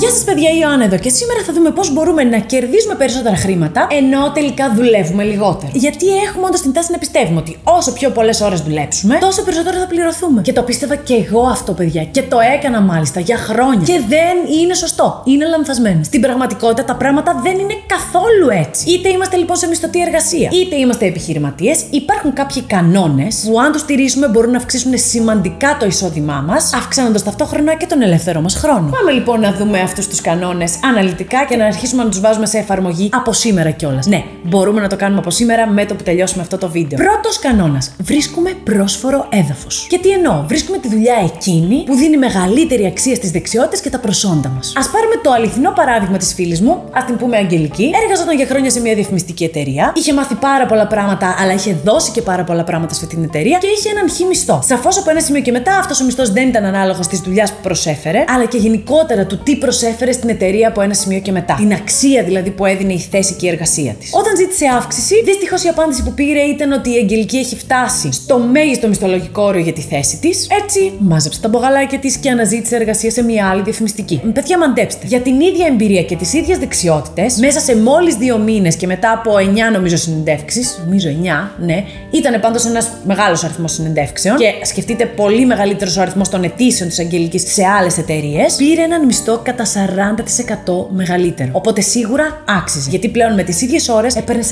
Γεια σας, παιδιά, η Ιωάννα εδώ και σήμερα θα δούμε πώς μπορούμε να κερδίζουμε περισσότερα χρήματα ενώ τελικά δουλεύουμε λιγότερο. Γιατί έχουμε όντως την τάση να πιστεύουμε ότι όσο πιο πολλές ώρες δουλέψουμε, τόσο περισσότερο θα πληρωθούμε. Και το πίστευα και εγώ αυτό, παιδιά. Και το έκανα μάλιστα για χρόνια. Και δεν είναι σωστό. Είναι λανθασμένο. Στην πραγματικότητα τα πράγματα δεν είναι καθόλου έτσι. Είτε είμαστε λοιπόν σε μισθωτή εργασία, είτε είμαστε επιχειρηματίες, υπάρχουν κάποιοι κανόνες που αν τους στηρίσουμε μπορούν να αυξήσουν σημαντικά το εισόδημά μας, αυξάνοντας ταυτόχρονα και τον ελεύθερο μας χρόνο. Πάμε λοιπόν να δούμε αυτούς τους κανόνες αναλυτικά και να αρχίσουμε να τους βάζουμε σε εφαρμογή από σήμερα κιόλας. Ναι, μπορούμε να το κάνουμε από σήμερα με το που τελειώσουμε αυτό το βίντεο. Πρώτος κανόνας. Βρίσκουμε πρόσφορο έδαφος. Και τι εννοώ, βρίσκουμε τη δουλειά εκείνη που δίνει μεγαλύτερη αξία στις δεξιότητες και τα προσόντα μας. Α πάρουμε το αληθινό παράδειγμα της φίλης μου, ας την πούμε Αγγελική. Έργαζόταν για χρόνια σε μια διαφημιστική εταιρεία, είχε μάθει πάρα πολλά πράγματα, αλλά είχε δώσει και πάρα πολλά πράγματα σε την εταιρεία και είχε έναν χι μισθό. Σαφώς από ένα σημείο και μετά αυτός ο μισθός δεν ήταν ανάλογος της δουλειάς που προσέφερε, αλλά και γενικότερα του τι προσέφερε στην εταιρεία από ένα σημείο και μετά. Την αξία δηλαδή που έδινε η θέση και η εργασία της. Όταν ζήτησε αύξηση, δυστυχώς η απάντηση που πήρε ήταν ότι η Αγγελική έχει φτάσει στο μέγιστο μισθολογικό όριο για τη θέση της. Έτσι, μάζεψε τα μπογαλάκια της και αναζήτησε εργασία σε μια άλλη διαφημιστική. Παιδιά, μαντέψτε. Για την ίδια εμπειρία και τις ίδιες δεξιότητες, μέσα σε μόλις δύο μήνες και μετά από 9 νομίζω συνεντεύξεις, νομίζω 9, ναι, ήταν πάντως ένας μεγάλος αριθμός συνεντεύξεων και σκεφτείτε πολύ μεγαλύτερος ο αριθμός των αιτήσεων της Αγγελικής σε άλλες εταιρείες, πήρε έναν μισθό κατά 40% μεγαλύτερο. Οπότε σίγουρα άξιζε. Γιατί πλέον με τις ίδιες ώρες έπαιρνε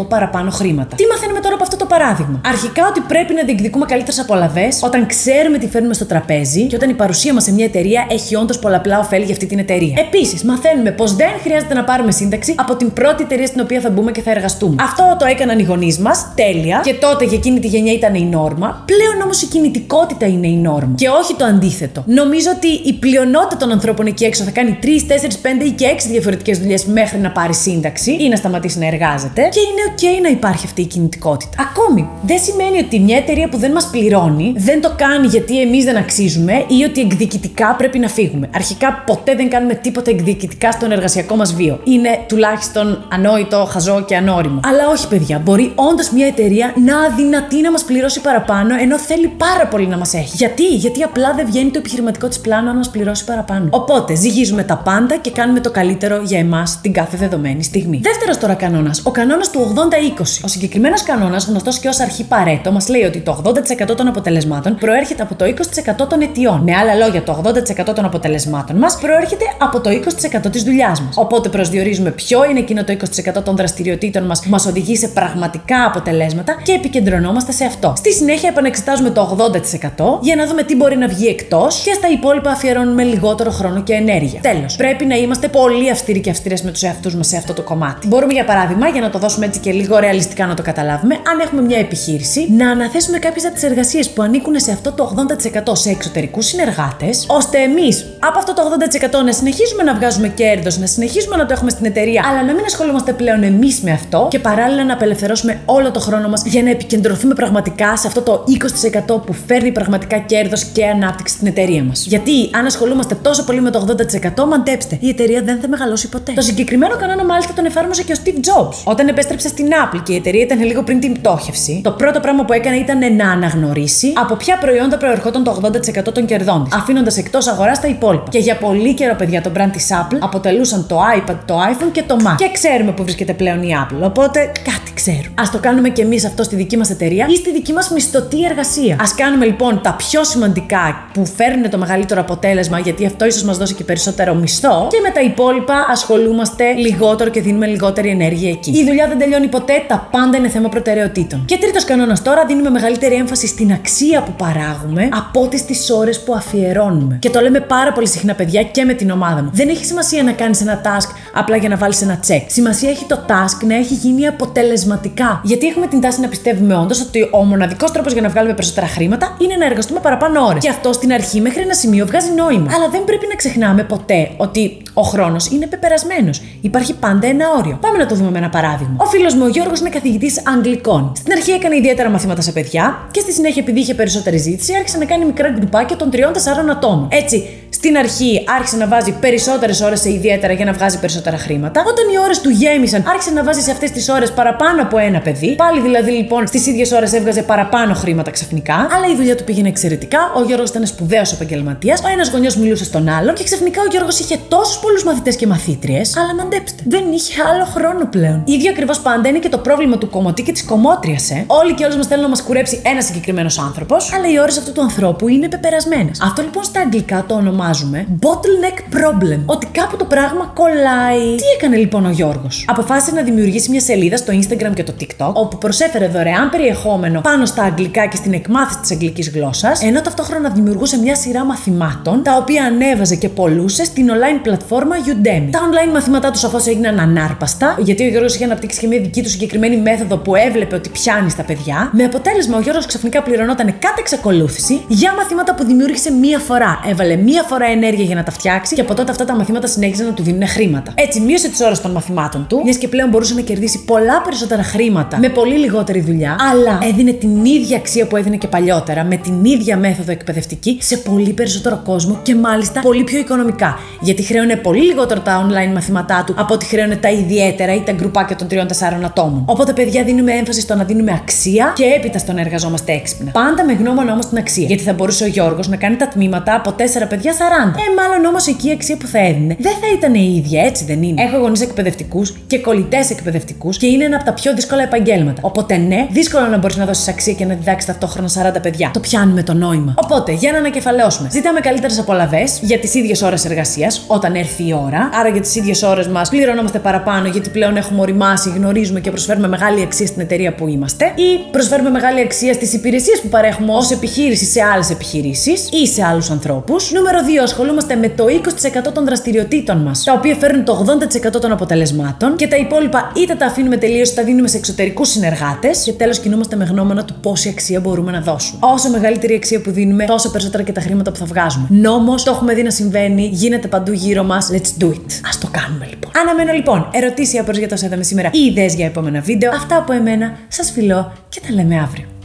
40% παραπάνω χρήματα. Τι μαθαίνουμε τώρα από αυτό το παράδειγμα; Αρχικά ότι πρέπει να διεκδικούμε καλύτερες απολαυέ όταν ξέρουμε τι φέρνουμε στο τραπέζι και όταν η παρουσία μας σε μια εταιρεία έχει όντως πολλαπλά ωφέλη για αυτή την εταιρεία. Επίσης, μαθαίνουμε πως δεν χρειάζεται να πάρουμε σύνταξη από την πρώτη εταιρεία στην οποία θα μπούμε και θα εργαστούμε. Αυτό το έκαναν οι γονείς μας, τέλεια, και τότε για εκείνη τη γενιά ήταν η νόρμα. Πλέον όμως η κινητικότητα είναι η νόρμα. Και όχι το αντίθετο. Νομίζω ότι η πλειονότητα των ανθρώπων εκεί έξω θα κάνει 3, 4, 5 ή και 6 διαφορετικές δουλειές μέχρι να πάρει σύνταξη ή να σταματήσει να εργάζεται. Και είναι OK να υπάρχει αυτή η κινητικότητα. Ακόμη, δεν σημαίνει ότι μια εταιρεία που δεν μας πληρώνει δεν το κάνει γιατί εμείς δεν αξίζουμε ή ότι εκδικητικά πρέπει να φύγουμε. Αρχικά ποτέ δεν κάνουμε τίποτα εκδικητικά στον εργασιακό μας βίο. Είναι τουλάχιστον ανόητο, χαζό και ανώριμο. Αλλά όχι, παιδιά, μπορεί όντω μια εταιρεία να αδυνατεί να μας πληρώσει παραπάνω ενώ θέλει πάρα πολύ να μας έχει. Γιατί; Γιατί απλά δεν βγαίνει το επιχειρηματικό της πλάνο να μας πληρώσει παραπάνω. Οπότε ζυγίζουμε τα πάντα και κάνουμε το καλύτερο για εμάς την κάθε δεδομένη στιγμή. Δεύτερος τώρα κανόνας, ο κανόνας του 80-20. Ο συγκεκριμένος κανόνας, γνωστός και ως αρχή παρέτο, μας λέει ότι το 80% των αποτελεσμάτων προέρχεται από το 20% των αιτιών. Με άλλα λόγια, το 80% των αποτελεσμάτων μας προέρχεται από το 20% της δουλειάς μας. Οπότε προσδιορίζουμε ποιο είναι εκείνο το 20% των δραστηριοτήτων μας που μας οδηγεί σε πραγματικά αποτελέσματα και επικεντρωνόμαστε σε αυτό. Στη συνέχεια επανεξετάζουμε το 80% για να δούμε τι μπορεί να βγει εκτός και στα υπόλοιπα αφιερώνουμε λιγότερο χρόνο και ενέργεια. Τέλος, πρέπει να είμαστε πολύ αυστηροί και αυστηρές με τους εαυτούς μας σε αυτό το κομμάτι. Μπορούμε, για παράδειγμα, για να το δώσουμε έτσι και λίγο ρεαλιστικά να το καταλάβουμε, αν έχουμε μια επιχείρηση, να αναθέσουμε κάποιες από τις εργασίες που ανήκουν σε αυτό το 80% σε εξωτερικούς συνεργάτες, ώστε εμείς από αυτό το 80% να συνεχίζουμε να βγάζουμε κέρδος, να συνεχίζουμε να το έχουμε στην εταιρεία, αλλά να μην ασχολούμαστε πλέον εμείς με αυτό και παράλληλα να απελευθερώσουμε όλο το χρόνο μας για να επικεντρωθούμε πραγματικά σε αυτό το 20% που φέρνει πραγματικά κέρδος και ανάπτυξη στην εταιρεία μας. Γιατί αν ασχολούμαστε τόσο πολύ με το 80%, μαντέψτε, η εταιρεία δεν θα μεγαλώσει ποτέ. Το συγκεκριμένο κανόνα μάλιστα τον εφάρμοσε και ο Steve Jobs. Όταν επέστρεψε στην Apple και η εταιρεία ήταν λίγο πριν την πτώχευση, το πρώτο πράγμα που έκανε ήταν να αναγνωρίσει από ποια προϊόντα προερχόταν το 80% των κερδών της, αφήνοντας εκτός αγοράς τα υπόλοιπα. Και για πολύ καιρό, παιδιά, το brand της Apple αποτελούσαν το iPad, το iPhone και το Mac. Και ξέρουμε που βρίσκεται πλέον η Apple. Οπότε κάτι ξέρουμε. Α το κάνουμε κι εμείς αυτό στη δική μας εταιρεία ή στη δική μας μισθωτή εργασία. Α κάνουμε λοιπόν τα πιο σημαντικά που φέρνουν το μεγαλύτερο αποτέλεσμα, γιατί αυτό ίσως μας δώσει και περισσότερο μισθό, και με τα υπόλοιπα ασχολούμαστε λιγότερο και δίνουμε λιγότερη ενέργεια εκεί. Η δουλειά δεν τελειώνει ποτέ, τα πάντα είναι θέμα προτεραιοτήτων. Και τρίτος κανόνας τώρα, δίνουμε μεγαλύτερη έμφαση στην αξία που παράγουμε από ό,τι στις ώρες που αφιερώνουμε. Και το λέμε πάρα πολύ συχνά, παιδιά, και με την ομάδα μου. Δεν έχει σημασία να κάνεις ένα task απλά για να βάλεις ένα check. Σημασία έχει το task να έχει γίνει αποτελεσματικά. Γιατί έχουμε την τάση να πιστεύουμε όντως ότι ο μοναδικός τρόπος για να βγάλουμε περισσότερα χρήματα είναι να εργαστούμε παραπάνω ώρες. Και αυτό στην αρχή μέχρι ένα σημείο βγάζει νόημα. Αλλά δεν πρέπει να ξεχνάμε ποτέ ότι ο χρόνος είναι πεπερασμένος. Υπάρχει πάντα ένα όριο. Πάμε να το δούμε με ένα παράδειγμα. Ο φίλος μου ο Γιώργος είναι καθηγητής Αγγλικών. Στην αρχή έκανε ιδιαίτερα μαθήματα σε παιδιά και στη συνέχεια, επειδή είχε περισσότερη ζήτηση, άρχισε να κάνει μικρά γκρουπάκια των 3-4 ατόμων. Έτσι, Στην αρχή άρχισε να βάζει περισσότερες ώρες σε ιδιαίτερα για να βγάζει περισσότερα χρήματα. Όταν οι ώρες του γέμισαν, άρχισε να βάζει σε αυτές τις ώρες παραπάνω από ένα παιδί. Πάλι δηλαδή λοιπόν στις ίδιες ώρες έβγαζε παραπάνω χρήματα ξαφνικά. Αλλά η δουλειά του πήγαινε εξαιρετικά. Ο Γιώργος ήταν σπουδαίος επαγγελματίας. Ο ένας γονιός μιλούσε στον άλλον και ξαφνικά ο Γιώργος είχε τόσους πολλούς μαθητές και μαθήτριες. Αλλά μαντέψτε, δεν είχε άλλο χρόνο πλέον. Ίδιο ακριβώς πάντα είναι και το πρόβλημα του κομωτή και της κομμότριας, ε. Όλοι και όλες μας θέλουν να μας κουρέψει ένας συγκεκριμένος άνθρωπος, αλλά οι ώρες αυτού του ανθρώπου είναι πεπερασμένες. Αυτό λοιπόν στα αγγλικά το ονομάζουμε bottleneck problem. Ότι κάπου το πράγμα κολλάει. Τι έκανε λοιπόν ο Γιώργος; Αποφάσισε να δημιουργήσει μια σελίδα στο Instagram και το TikTok, όπου προσέφερε δωρεάν περιεχόμενο πάνω στα αγγλικά και στην εκμάθηση της αγγλικής γλώσσας, ενώ ταυτόχρονα δημιουργούσε μια σειρά μαθημάτων, τα οποία ανέβαζε και πολλούσε στην online πλατφόρμα Udemy. Τα online μαθήματά του σαφώς έγιναν ανάρπαστα, γιατί ο Γιώργος είχε αναπτύξει και μια δική του συγκεκριμένη μέθοδο που έβλεπε ότι πιάνει στα παιδιά, με αποτέλεσμα ο Γιώργος ξαφνικά πληρωνόταν κατά εξακολούθηση για μαθήματα που δημιούργησε μία φορά. Έβαλε μία φορά ενέργεια για να τα φτιάξει και από τότε αυτά τα μαθήματα συνέχιζαν να του δίνουν χρήματα. Έτσι μείωσε τις ώρες των μαθημάτων του, μιας και πλέον μπορούσε να κερδίσει πολλά περισσότερα χρήματα με πολύ λιγότερη δουλειά, αλλά έδινε την ίδια αξία που έδινε και παλιότερα, με την ίδια μέθοδο εκπαιδευτική σε πολύ περισσότερο κόσμο και μάλιστα πολύ πιο οικονομικά. Γιατί χρέωνε πολύ λιγότερο τα online μαθήματά του από ότι χρέωνε τα ιδιαίτερα ή τα γκρουπάκια των 3-4 ατόμων. Οπότε, παιδιά, δίνουμε έμφαση στο να δίνουμε αξία και έπειτα στο να εργαζόμαστε έξυπνα. Πάντα με γνώμονα όμως την αξία. Γιατί θα μπορούσε ο Γιώργος να κάνει τα τμήματα από 4 παιδιά 40. Ε, μάλλον όμως εκεί η αξία που θα έδινε δεν θα ήταν η ίδια, έτσι δεν είναι. Έχω γονείς εκπαιδευτικούς και κολλητές εκπαιδευτικούς και είναι ένα από τα πιο δύσκολα επαγγέλματα. Οπότε, ναι, δύσκολο να μπορείς να δώσεις αξία και να διδάξεις ταυτόχρονα 40 παιδιά. Το πιάνουμε το νόημα. Οπότε, για να ανακεφαλαιώσουμε, ζητάμε καλύτερες απολαυές για τις ίδιες ώρες εργασίας όταν έρθει η ώρα. Άρα για τις ίδιες ώρες μας πληρωνόμαστε παραπάνω γιατί πλέον έχουμε οριμάσει, γνωρίζουμε και προσφέρουμε μεγάλη αξία στην εταιρεία που είμαστε ή προσφέρουμε μεγάλη αξία στις υπηρεσίες που παρέχουμε ως επιχείρηση σε άλλες επιχειρήσεις ή σε άλλους ανθρώπους. Νούμερο 2. Ασχολούμαστε με το 20% των δραστηριοτήτων μας, τα οποία φέρνουν το 80% των αποτελεσμάτων και τα υπόλοιπα είτε τα αφήνουμε τελείως είτε τα δίνουμε σε εξωτερικούς συνεργάτες. Και τέλος, κινούμαστε με γνώμονα του πόση αξία μπορούμε να δώσουμε. Όσο μεγαλύτερη αξία που δίνουμε, τόσο περισσότερα και τα χρήματα που θα βγάζουμε. Νόμος, το έχουμε δει να συμβαίνει, γίνεται παντού γύρω μας. Let's do it. Α το κάνουμε λοιπόν. Αναμένω λοιπόν ερωτήσεις ή για το είδαμε σήμερα ή ιδέες για επόμενα βίντεο. Αυτά από εμένα, σας φιλώ και τα λέμε αύριο.